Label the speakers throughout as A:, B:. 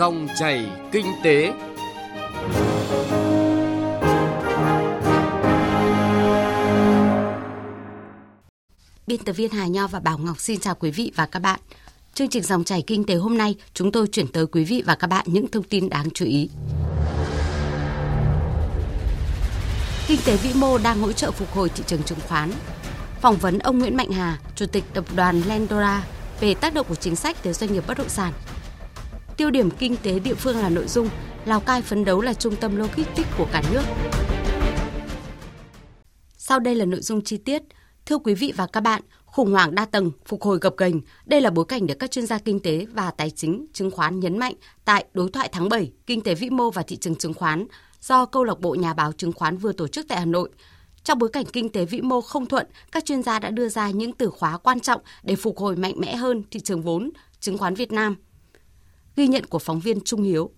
A: Dòng chảy kinh tế.
B: Biên tập viên Hà Nho và Bảo Ngọc xin chào quý vị và các bạn. Chương trình dòng chảy kinh tế hôm nay, chúng tôi chuyển tới quý vị và các bạn những thông tin đáng chú ý. Kinh tế vĩ mô đang hỗ trợ phục hồi thị trường chứng khoán. Phỏng vấn ông Nguyễn Mạnh Hà, Chủ tịch Tập đoàn Lendora về tác động của chính sách tới doanh nghiệp bất động sản. Tiêu điểm kinh tế địa phương là nội dung Lào Cai phấn đấu là trung tâm logistics của cả nước. Sau đây là nội dung chi tiết. Thưa quý vị và các bạn, khủng hoảng đa tầng, phục hồi gập ghềnh, đây là bối cảnh được các chuyên gia kinh tế và tài chính chứng khoán nhấn mạnh tại đối thoại tháng 7 kinh tế vĩ mô và thị trường chứng khoán do câu lạc bộ nhà báo chứng khoán vừa tổ chức tại Hà Nội. Trong bối cảnh kinh tế vĩ mô không thuận, các chuyên gia đã đưa ra những từ khóa quan trọng để phục hồi mạnh mẽ hơn thị trường vốn, chứng khoán Việt Nam. Ghi nhận của phóng viên Trung Hiếu.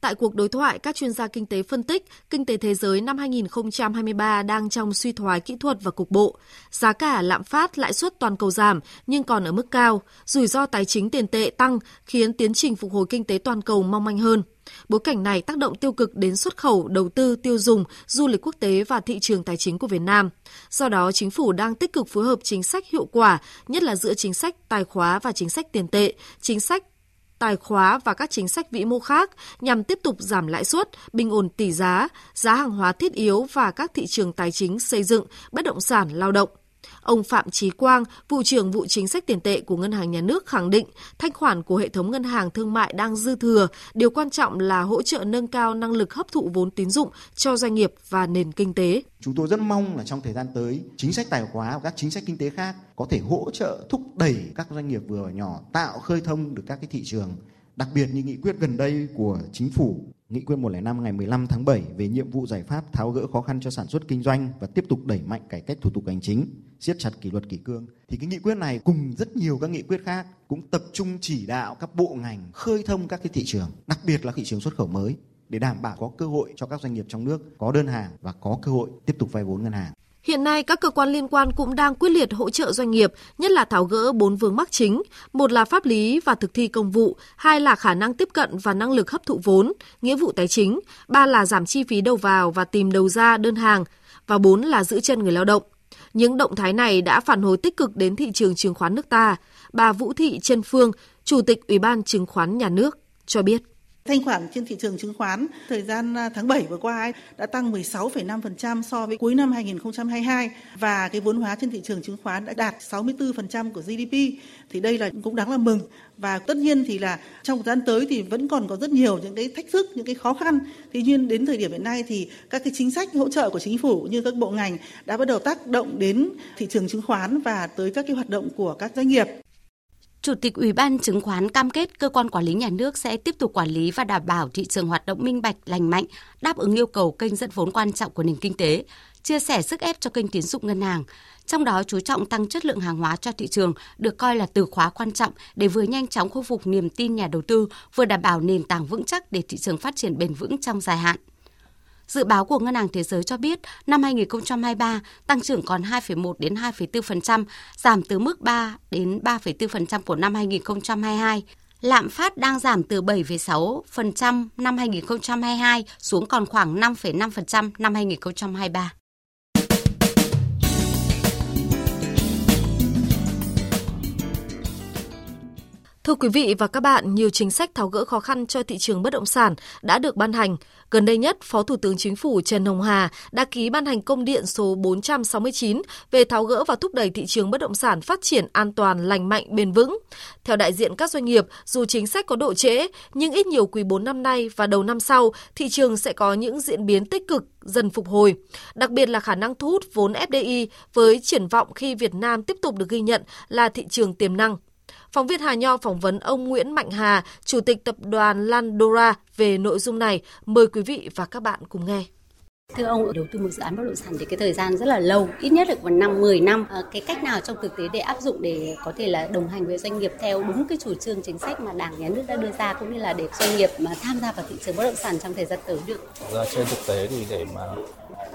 C: Tại cuộc đối thoại, các chuyên gia kinh tế phân tích kinh tế thế giới năm 2023 đang trong suy thoái kỹ thuật và cục bộ. Giá cả, lạm phát, lãi suất toàn cầu giảm nhưng còn ở mức cao. Rủi ro tài chính tiền tệ tăng khiến tiến trình phục hồi kinh tế toàn cầu mong manh hơn. Bối cảnh này tác động tiêu cực đến xuất khẩu, đầu tư, tiêu dùng, du lịch quốc tế và thị trường tài chính của Việt Nam. Do đó, chính phủ đang tích cực phối hợp chính sách hiệu quả, nhất là giữa chính sách tài khóa và chính sách tiền tệ, chính sách tài khóa và các chính sách vĩ mô khác nhằm tiếp tục giảm lãi suất, bình ổn tỷ giá, giá hàng hóa thiết yếu và các thị trường tài chính xây dựng, bất động sản, lao động. Ông Phạm Trí Quang, vụ trưởng vụ chính sách tiền tệ của Ngân hàng Nhà nước khẳng định thanh khoản của hệ thống ngân hàng thương mại đang dư thừa, điều quan trọng là hỗ trợ nâng cao năng lực hấp thụ vốn tín dụng cho doanh nghiệp và nền kinh tế.
D: Chúng tôi rất mong là trong thời gian tới, chính sách tài khóa và các chính sách kinh tế khác có thể hỗ trợ thúc đẩy các doanh nghiệp vừa và nhỏ tạo khơi thông được các cái thị trường đặc biệt như nghị quyết gần đây của chính phủ Nghị quyết 105 ngày 15 tháng 7 về nhiệm vụ giải pháp tháo gỡ khó khăn cho sản xuất kinh doanh và tiếp tục đẩy mạnh cải cách thủ tục hành chính, siết chặt kỷ luật kỷ cương. Thì cái nghị quyết này cùng rất nhiều các nghị quyết khác cũng tập trung chỉ đạo các bộ ngành khơi thông các cái thị trường, đặc biệt là thị trường xuất khẩu mới để đảm bảo có cơ hội cho các doanh nghiệp trong nước có đơn hàng và có cơ hội tiếp tục vay vốn ngân hàng.
C: Hiện nay, các cơ quan liên quan cũng đang quyết liệt hỗ trợ doanh nghiệp, nhất là tháo gỡ bốn vướng mắc chính. Một là pháp lý và thực thi công vụ, hai là khả năng tiếp cận và năng lực hấp thụ vốn, nghĩa vụ tài chính, ba là giảm chi phí đầu vào và tìm đầu ra đơn hàng, và bốn là giữ chân người lao động. Những động thái này đã phản hồi tích cực đến thị trường chứng khoán nước ta. Bà Vũ Thị Trân Phương, Chủ tịch Ủy ban Chứng khoán Nhà nước, cho biết.
E: Thanh khoản trên thị trường chứng khoán thời gian à, tháng 7 vừa qua ấy, đã tăng 16,5% so với cuối năm 2022 và cái vốn hóa trên thị trường chứng khoán đã đạt 64% của GDP thì đây là cũng đáng là mừng. Và tất nhiên thì là trong thời gian tới thì vẫn còn có rất nhiều những cái thách thức những cái khó khăn. Tuy nhiên đến thời điểm hiện nay thì các cái chính sách hỗ trợ của chính phủ như các bộ ngành đã bắt đầu tác động đến thị trường chứng khoán và tới các cái hoạt động của các doanh nghiệp.
B: Chủ tịch Ủy ban chứng khoán cam kết cơ quan quản lý nhà nước sẽ tiếp tục quản lý và đảm bảo thị trường hoạt động minh bạch, lành mạnh, đáp ứng yêu cầu kênh dẫn vốn quan trọng của nền kinh tế, chia sẻ sức ép cho kênh tín dụng ngân hàng. Trong đó chú trọng tăng chất lượng hàng hóa cho thị trường được coi là từ khóa quan trọng để vừa nhanh chóng khôi phục niềm tin nhà đầu tư, vừa đảm bảo nền tảng vững chắc để thị trường phát triển bền vững trong dài hạn. Dự báo của Ngân hàng Thế giới cho biết năm 2023 tăng trưởng còn 2,1 đến 2,4%, giảm từ mức 3 đến 3,4% của năm 2022. Lạm phát đang giảm từ 7,6% năm 2022 xuống còn khoảng 5,5% năm 2023.
C: Thưa quý vị và các bạn, nhiều chính sách tháo gỡ khó khăn cho thị trường bất động sản đã được ban hành. Gần đây nhất, Phó Thủ tướng Chính phủ Trần Hồng Hà đã ký ban hành công điện số 469 về tháo gỡ và thúc đẩy thị trường bất động sản phát triển an toàn, lành mạnh, bền vững. Theo đại diện các doanh nghiệp, dù chính sách có độ trễ, nhưng ít nhiều quý 4 năm nay và đầu năm sau, thị trường sẽ có những diễn biến tích cực dần phục hồi, đặc biệt là khả năng thu hút vốn FDI với triển vọng khi Việt Nam tiếp tục được ghi nhận là thị trường tiềm năng. Phóng viên Hà Nho phỏng vấn ông Nguyễn Mạnh Hà, Chủ tịch Tập đoàn Landora về nội dung này. Mời quý vị và các bạn cùng nghe.
B: Thưa ông, đầu tư một dự án bất động sản thì cái thời gian rất là lâu, ít nhất là còn năm 10 năm. À, cái cách nào trong thực tế để áp dụng để có thể là đồng hành với doanh nghiệp theo đúng cái chủ trương chính sách mà Đảng nhà nước đã đưa ra cũng như là để doanh nghiệp mà tham gia vào thị trường bất động sản trong thời gian tới được.
F: Ra trên thực tế thì để mà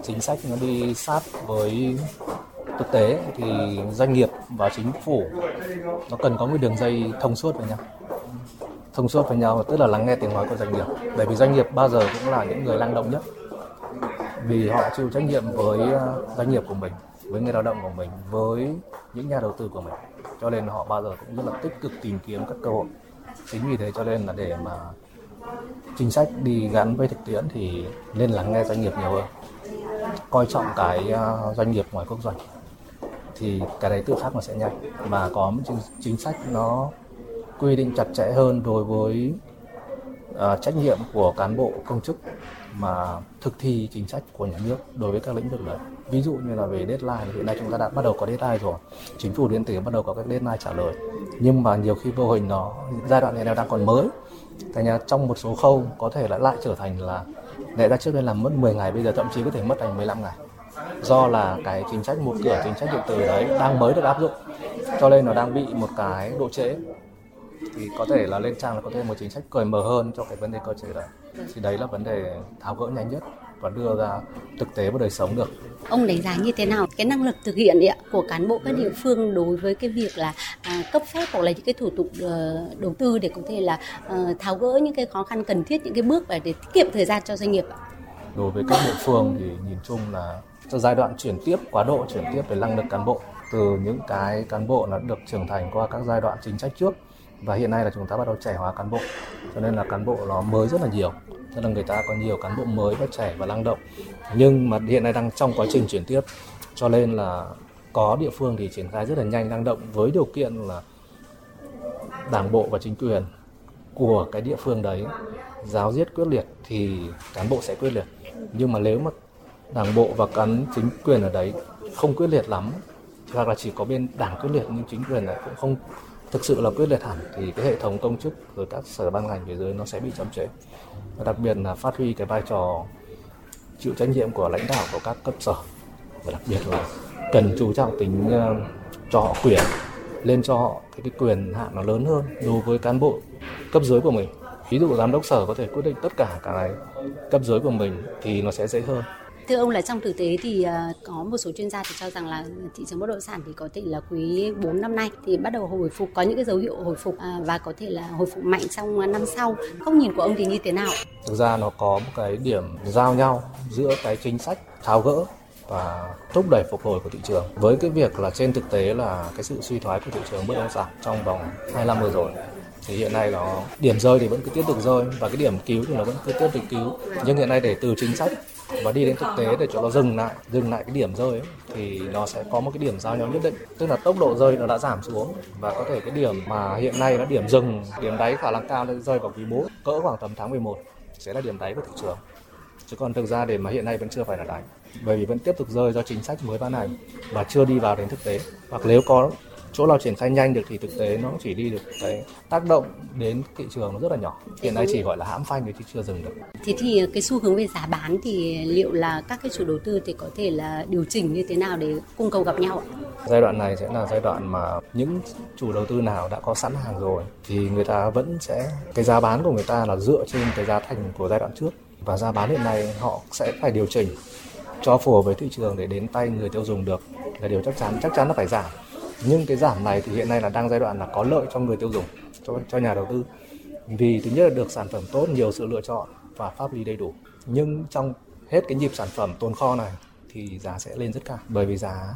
F: chính sách nó đi sát với thực tế thì doanh nghiệp và chính phủ nó cần có một đường dây thông suốt với nhau. Thông suốt với nhau, tức là lắng nghe tiếng nói của doanh nghiệp. Bởi vì doanh nghiệp bao giờ cũng là những người năng động nhất. Vì họ chịu trách nhiệm với à, doanh nghiệp của mình, với người lao động của mình, với những nhà đầu tư của mình. Cho nên họ bao giờ cũng rất là tích cực tìm kiếm các cơ hội. Chính vì thế cho nên là để mà chính sách đi gắn với thực tiễn thì nên lắng nghe doanh nghiệp nhiều hơn. Coi trọng cái à, doanh nghiệp ngoài quốc doanh thì cái đấy tự phát nó sẽ nhanh. Và có một chính sách nó quy định chặt chẽ hơn đối với uh, trách nhiệm của cán bộ công chức mà thực thi chính sách của nhà nước đối với các lĩnh vực đấy. Ví dụ như là về deadline hiện nay chúng ta đã bắt đầu có deadline rồi. Chính phủ điện tử bắt đầu có các deadline trả lời. Nhưng mà nhiều khi vô hình nó giai đoạn này nó đang còn mới. Thành ra trong một số khâu có thể là lại trở thành là lẽ ra trước đây làm mất 10 ngày bây giờ thậm chí có thể mất thành 15 ngày do là cái chính sách một cửa chính sách điện tử đấy đang mới được áp dụng cho nên nó đang bị một cái độ trễ thì có thể là lên trang là có thêm một chính sách cởi mở hơn cho cái vấn đề cơ chế đấy thì đấy là vấn đề tháo gỡ nhanh nhất và đưa ra thực tế vào đời sống được.
B: Ông đánh giá như thế nào cái năng lực thực hiện ạ của cán bộ các địa phương đối với cái việc là à, cấp phép hoặc là những cái thủ tục uh, đầu tư để có thể là uh, tháo gỡ những cái khó khăn cần thiết những cái bước để tiết kiệm thời gian cho doanh nghiệp ạ?
F: Đối với các địa phương thì nhìn chung là cho giai đoạn chuyển tiếp, quá độ chuyển tiếp về năng lực cán bộ, từ những cái cán bộ là được trưởng thành qua các giai đoạn chính sách trước, và hiện nay là chúng ta bắt đầu trẻ hóa cán bộ. Cho nên là cán bộ nó mới rất là nhiều, cho nên người ta có nhiều cán bộ mới và trẻ và năng động. Nhưng mà hiện nay đang trong quá trình chuyển tiếp, cho nên là có địa phương thì triển khai rất là nhanh, năng động với điều kiện là đảng bộ và chính quyền của cái địa phương đấy giáo diết quyết liệt thì cán bộ sẽ quyết liệt. Nhưng mà nếu mà đảng bộ và cán chính quyền ở đấy không quyết liệt lắm. Hoặc là chỉ có bên đảng quyết liệt nhưng chính quyền lại cũng không thực sự là quyết liệt hẳn thì cái hệ thống công chức rồi các sở ban ngành phía dưới nó sẽ bị chậm trễ. Và đặc biệt là phát huy cái vai trò chịu trách nhiệm của lãnh đạo của các cấp sở. Và đặc biệt là cần chú trọng tính uh, cho họ quyền lên cho họ cái, cái quyền hạn nó lớn hơn đối với cán bộ cấp dưới của mình. Ví dụ giám đốc sở có thể quyết định tất cả cái cấp dưới của mình thì nó sẽ dễ hơn.
B: Thưa ông là trong thực tế thì à, có một số chuyên gia thì cho rằng là thị trường bất động sản thì có thể là quý 4 năm nay thì bắt đầu hồi phục, có những cái dấu hiệu hồi phục à, và có thể là hồi phục mạnh trong năm sau. Góc nhìn của ông thì như thế nào?
F: Thực ra nó có một cái điểm giao nhau giữa cái chính sách tháo gỡ và thúc đẩy phục hồi của thị trường với cái việc là trên thực tế là cái sự suy thoái của thị trường bất động sản trong vòng 2 năm vừa rồi thì hiện nay nó, điểm rơi thì vẫn cứ tiếp tục rơi và cái điểm cứu thì nó vẫn cứ tiếp tục cứu nhưng hiện nay để từ chính sách và đi đến thực tế để cho nó dừng lại dừng lại cái điểm rơi ấy, thì nó sẽ có một cái điểm giao nhau nhất định. Tức là tốc độ rơi nó đã giảm xuống và có thể cái điểm mà hiện nay nó điểm dừng điểm đáy khả năng cao nó rơi vào quý 4 cỡ khoảng tầm tháng 11 sẽ là điểm đáy của thị trường. Chứ còn thực ra để mà hiện nay vẫn chưa phải là đáy bởi vì vẫn tiếp tục rơi do chính sách mới ban hành và chưa đi vào đến thực tế. Hoặc nếu có chỗ nào triển khai nhanh được thì thực tế nó chỉ đi được cái tác động đến thị trường nó rất là nhỏ. Hiện nay chỉ gọi là hãm phanh chứ chưa dừng được.
B: Thế thì cái xu hướng về giá bán thì liệu là các cái chủ đầu tư thì có thể là điều chỉnh như thế nào để cung cầu gặp nhau
F: giai đoạn này sẽ là giai đoạn mà những chủ đầu tư nào đã có sẵn hàng rồi thì người ta vẫn sẽ cái giá bán của người ta là dựa trên cái giá thành của giai đoạn trước. Và giá bán hiện nay họ sẽ phải điều chỉnh cho phù hợp với thị trường để đến tay người tiêu dùng được. Là điều chắc chắn chắc chắn là phải giảm nhưng cái giảm này thì hiện nay là đang giai đoạn là có lợi cho người tiêu dùng cho cho nhà đầu tư. Vì thứ nhất là được sản phẩm tốt nhiều sự lựa chọn và pháp lý đầy đủ. Nhưng trong hết cái nhịp sản phẩm tồn kho này thì giá sẽ lên rất cao. Bởi vì giá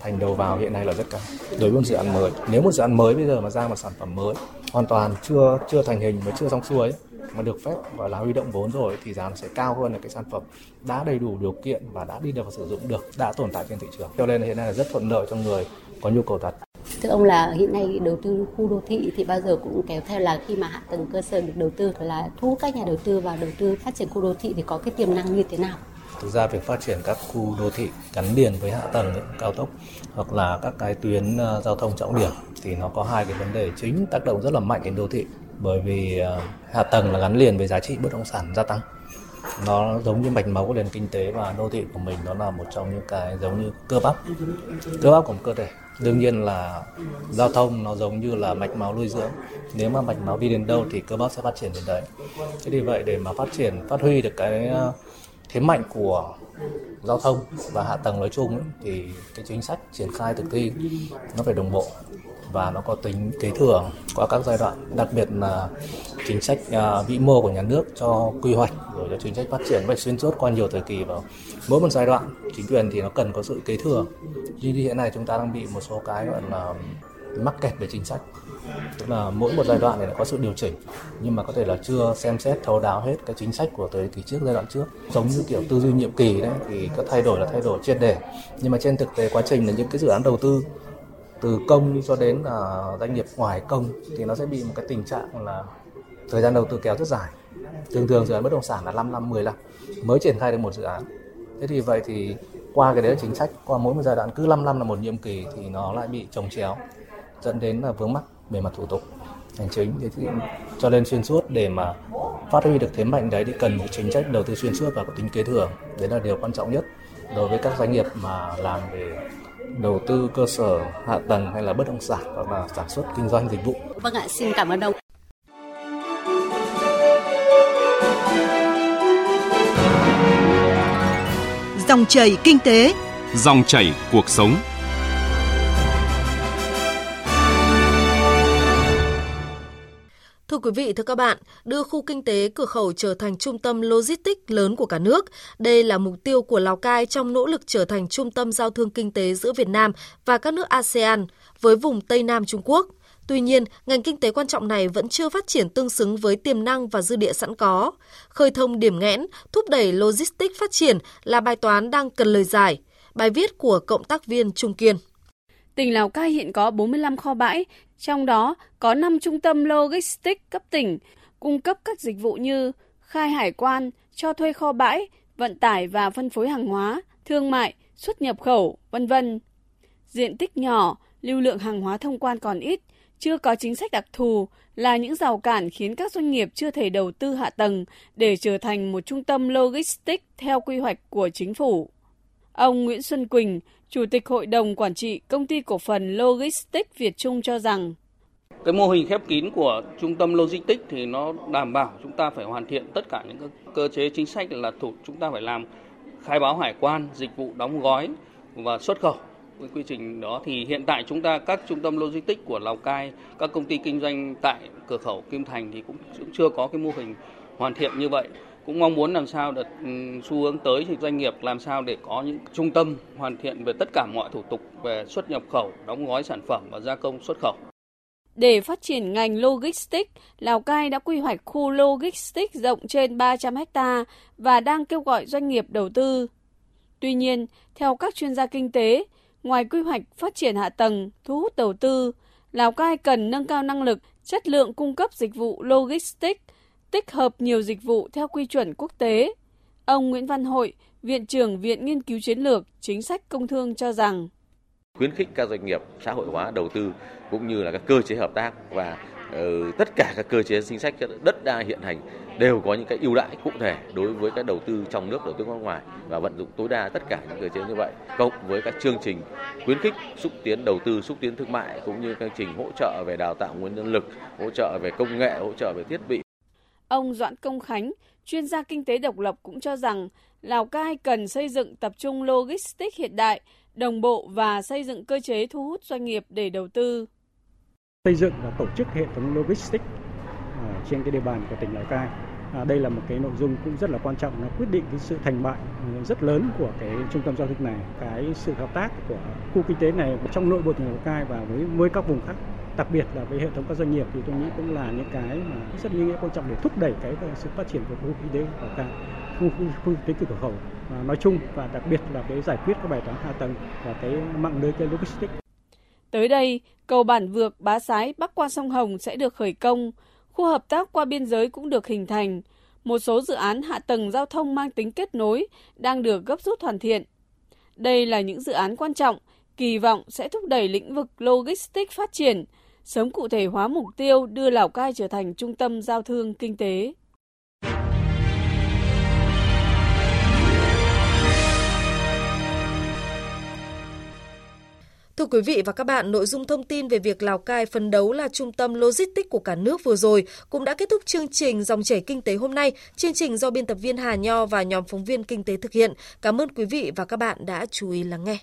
F: thành đầu vào hiện nay là rất cao. Đối với một dự án mới nếu một dự án mới bây giờ mà ra một sản phẩm mới hoàn toàn chưa chưa thành hình mà chưa xong xuôi ấy, mà được phép gọi là huy động vốn rồi thì giá nó sẽ cao hơn là cái sản phẩm đã đầy đủ điều kiện và đã đi được và sử dụng được đã tồn tại trên thị trường. Cho nên hiện nay là rất thuận lợi cho người có nhu cầu thật.
B: Thưa ông là hiện nay đầu tư khu đô thị thì bao giờ cũng kéo theo là khi mà hạ tầng cơ sở được đầu tư là thu hút các nhà đầu tư vào đầu tư phát triển khu đô thị thì có cái tiềm năng như thế nào?
F: Thực ra việc phát triển các khu đô thị gắn liền với hạ tầng cao tốc hoặc là các cái tuyến ờ, giao thông trọng điểm thì nó có hai cái vấn đề chính tác động rất là mạnh đến đô thị. Bởi vì ờ, hạ tầng là gắn liền với giá trị bất động sản gia tăng nó giống như mạch máu của nền kinh tế và đô thị của mình nó là một trong những cái giống như cơ bắp. Cơ bắp của một cơ thể. Đương nhiên là giao thông nó giống như là mạch máu nuôi dưỡng. Nếu mà mạch máu đi đến đâu thì cơ bắp sẽ phát triển đến đấy. Thế vì vậy để mà phát triển phát huy được cái ờ, thế mạnh của giao thông và hạ tầng nói chung ấy, thì cái chính sách triển khai thực thi nó phải đồng bộ và nó có tính kế thừa qua các giai đoạn, đặc biệt là chính sách uh, vĩ mô của nhà nước cho quy hoạch rồi cho chính sách phát triển vậy xuyên suốt qua nhiều thời kỳ và mỗi một giai đoạn. Chính quyền thì nó cần có sự kế thừa. Như hiện nay chúng ta đang bị một số cái gọi là mắc kẹt về chính sách. Tức là mỗi một giai đoạn này có sự điều chỉnh nhưng mà có thể là chưa xem xét thấu đáo hết cái chính sách của thời kỳ trước giai đoạn trước. Giống như kiểu tư duy nhiệm kỳ đấy thì các thay đổi là thay đổi triệt để. Nhưng mà trên thực tế quá trình là những cái dự án đầu tư từ công cho đến uh, doanh nghiệp ngoài công thì nó sẽ bị một cái tình trạng là thời gian đầu tư kéo rất dài. Thường thường dự án bất động sản là 5 năm 10 năm mới triển khai được một dự án. Thế thì vậy thì qua cái đấy là chính sách qua mỗi một giai đoạn cứ 5 năm là một nhiệm kỳ thì nó lại bị trồng chéo dẫn đến là vướng mắc về mặt thủ tục hành chính. Thì cho nên xuyên suốt để mà phát huy được thế mạnh đấy thì cần một chính sách đầu tư xuyên suốt và có tính kế thừa. Đấy là điều quan trọng nhất đối với các doanh nghiệp mà làm về đầu tư cơ sở hạ tầng hay là bất động sản hoặc là sản xuất kinh doanh dịch vụ.
B: Vâng ạ, xin cảm ơn ông.
G: Dòng chảy kinh tế,
H: dòng chảy cuộc sống.
C: Thưa quý vị, thưa các bạn, đưa khu kinh tế cửa khẩu trở thành trung tâm logistics lớn của cả nước. Đây là mục tiêu của Lào Cai trong nỗ lực trở thành trung tâm giao thương kinh tế giữa Việt Nam và các nước ASEAN với vùng Tây Nam Trung Quốc. Tuy nhiên, ngành kinh tế quan trọng này vẫn chưa phát triển tương xứng với tiềm năng và dư địa sẵn có. Khơi thông điểm nghẽn, thúc đẩy logistics phát triển là bài toán đang cần lời giải. Bài viết của cộng tác viên Trung Kiên.
I: Tỉnh Lào Cai hiện có 45 kho bãi, trong đó có 5 trung tâm logistics cấp tỉnh, cung cấp các dịch vụ như khai hải quan, cho thuê kho bãi, vận tải và phân phối hàng hóa, thương mại, xuất nhập khẩu, vân vân. Diện tích nhỏ, lưu lượng hàng hóa thông quan còn ít, chưa có chính sách đặc thù là những rào cản khiến các doanh nghiệp chưa thể đầu tư hạ tầng để trở thành một trung tâm logistics theo quy hoạch của chính phủ. Ông Nguyễn Xuân Quỳnh, Chủ tịch Hội đồng Quản trị Công ty Cổ phần Logistics Việt Trung cho rằng
J: cái mô hình khép kín của trung tâm logistics thì nó đảm bảo chúng ta phải hoàn thiện tất cả những cơ chế chính sách là thủ chúng ta phải làm khai báo hải quan, dịch vụ đóng gói và xuất khẩu. Với quy trình đó thì hiện tại chúng ta các trung tâm logistics của Lào Cai, các công ty kinh doanh tại cửa khẩu Kim Thành thì cũng chưa có cái mô hình hoàn thiện như vậy cũng mong muốn làm sao được ừ, xu hướng tới thì doanh nghiệp làm sao để có những trung tâm hoàn thiện về tất cả mọi thủ tục về xuất nhập khẩu, đóng gói sản phẩm và gia công xuất khẩu.
I: Để phát triển ngành logistics, Lào Cai đã quy hoạch khu logistics rộng trên 300 ha và đang kêu gọi doanh nghiệp đầu tư. Tuy nhiên, theo các chuyên gia kinh tế, ngoài quy hoạch phát triển hạ tầng, thu hút đầu tư, Lào Cai cần nâng cao năng lực, chất lượng cung cấp dịch vụ logistics tích hợp nhiều dịch vụ theo quy chuẩn quốc tế. Ông Nguyễn Văn Hội, Viện trưởng Viện Nghiên cứu Chiến lược Chính sách Công thương cho rằng
K: khuyến khích các doanh nghiệp xã hội hóa đầu tư cũng như là các cơ chế hợp tác và Ừ, tất cả các cơ chế chính sách đất đai hiện hành đều có những cái ưu đãi cụ thể đối với các đầu tư trong nước đầu tư nước ngoài và vận dụng tối đa tất cả những cơ chế như vậy cộng với các chương trình khuyến khích xúc tiến đầu tư xúc tiến thương mại cũng như các chương trình hỗ trợ về đào tạo nguồn nhân lực hỗ trợ về công nghệ hỗ trợ về thiết bị
I: Ông Doãn Công Khánh, chuyên gia kinh tế độc lập cũng cho rằng Lào Cai cần xây dựng tập trung logistics hiện đại, đồng bộ và xây dựng cơ chế thu hút doanh nghiệp để đầu tư.
L: Xây dựng và tổ chức hệ thống logistics à, trên cái địa bàn của tỉnh Lào Cai. À, đây là một cái nội dung cũng rất là quan trọng, nó quyết định cái sự thành bại rất lớn của cái trung tâm giao dịch này, cái sự hợp tác của khu kinh tế này trong nội bộ tỉnh Lào Cai và với với các vùng khác đặc biệt là với hệ thống các doanh nghiệp thì tôi nghĩ cũng là những cái mà rất ý nghĩa quan trọng để thúc đẩy cái sự phát triển của khu kinh tế của cả khu, khu, khu kinh tế cửa khẩu nói chung và đặc biệt là cái giải quyết các bài toán hạ tầng và cái mạng lưới cái logistics.
I: Tới đây, cầu Bản vượt Bá Sái bắc qua sông Hồng sẽ được khởi công, khu hợp tác qua biên giới cũng được hình thành. Một số dự án hạ tầng giao thông mang tính kết nối đang được gấp rút hoàn thiện. Đây là những dự án quan trọng, kỳ vọng sẽ thúc đẩy lĩnh vực logistics phát triển, sớm cụ thể hóa mục tiêu đưa Lào Cai trở thành trung tâm giao thương kinh tế.
C: Thưa quý vị và các bạn, nội dung thông tin về việc Lào Cai phấn đấu là trung tâm logistics của cả nước vừa rồi cũng đã kết thúc chương trình Dòng chảy kinh tế hôm nay. Chương trình do biên tập viên Hà Nho và nhóm phóng viên kinh tế thực hiện. Cảm ơn quý vị và các bạn đã chú ý lắng nghe.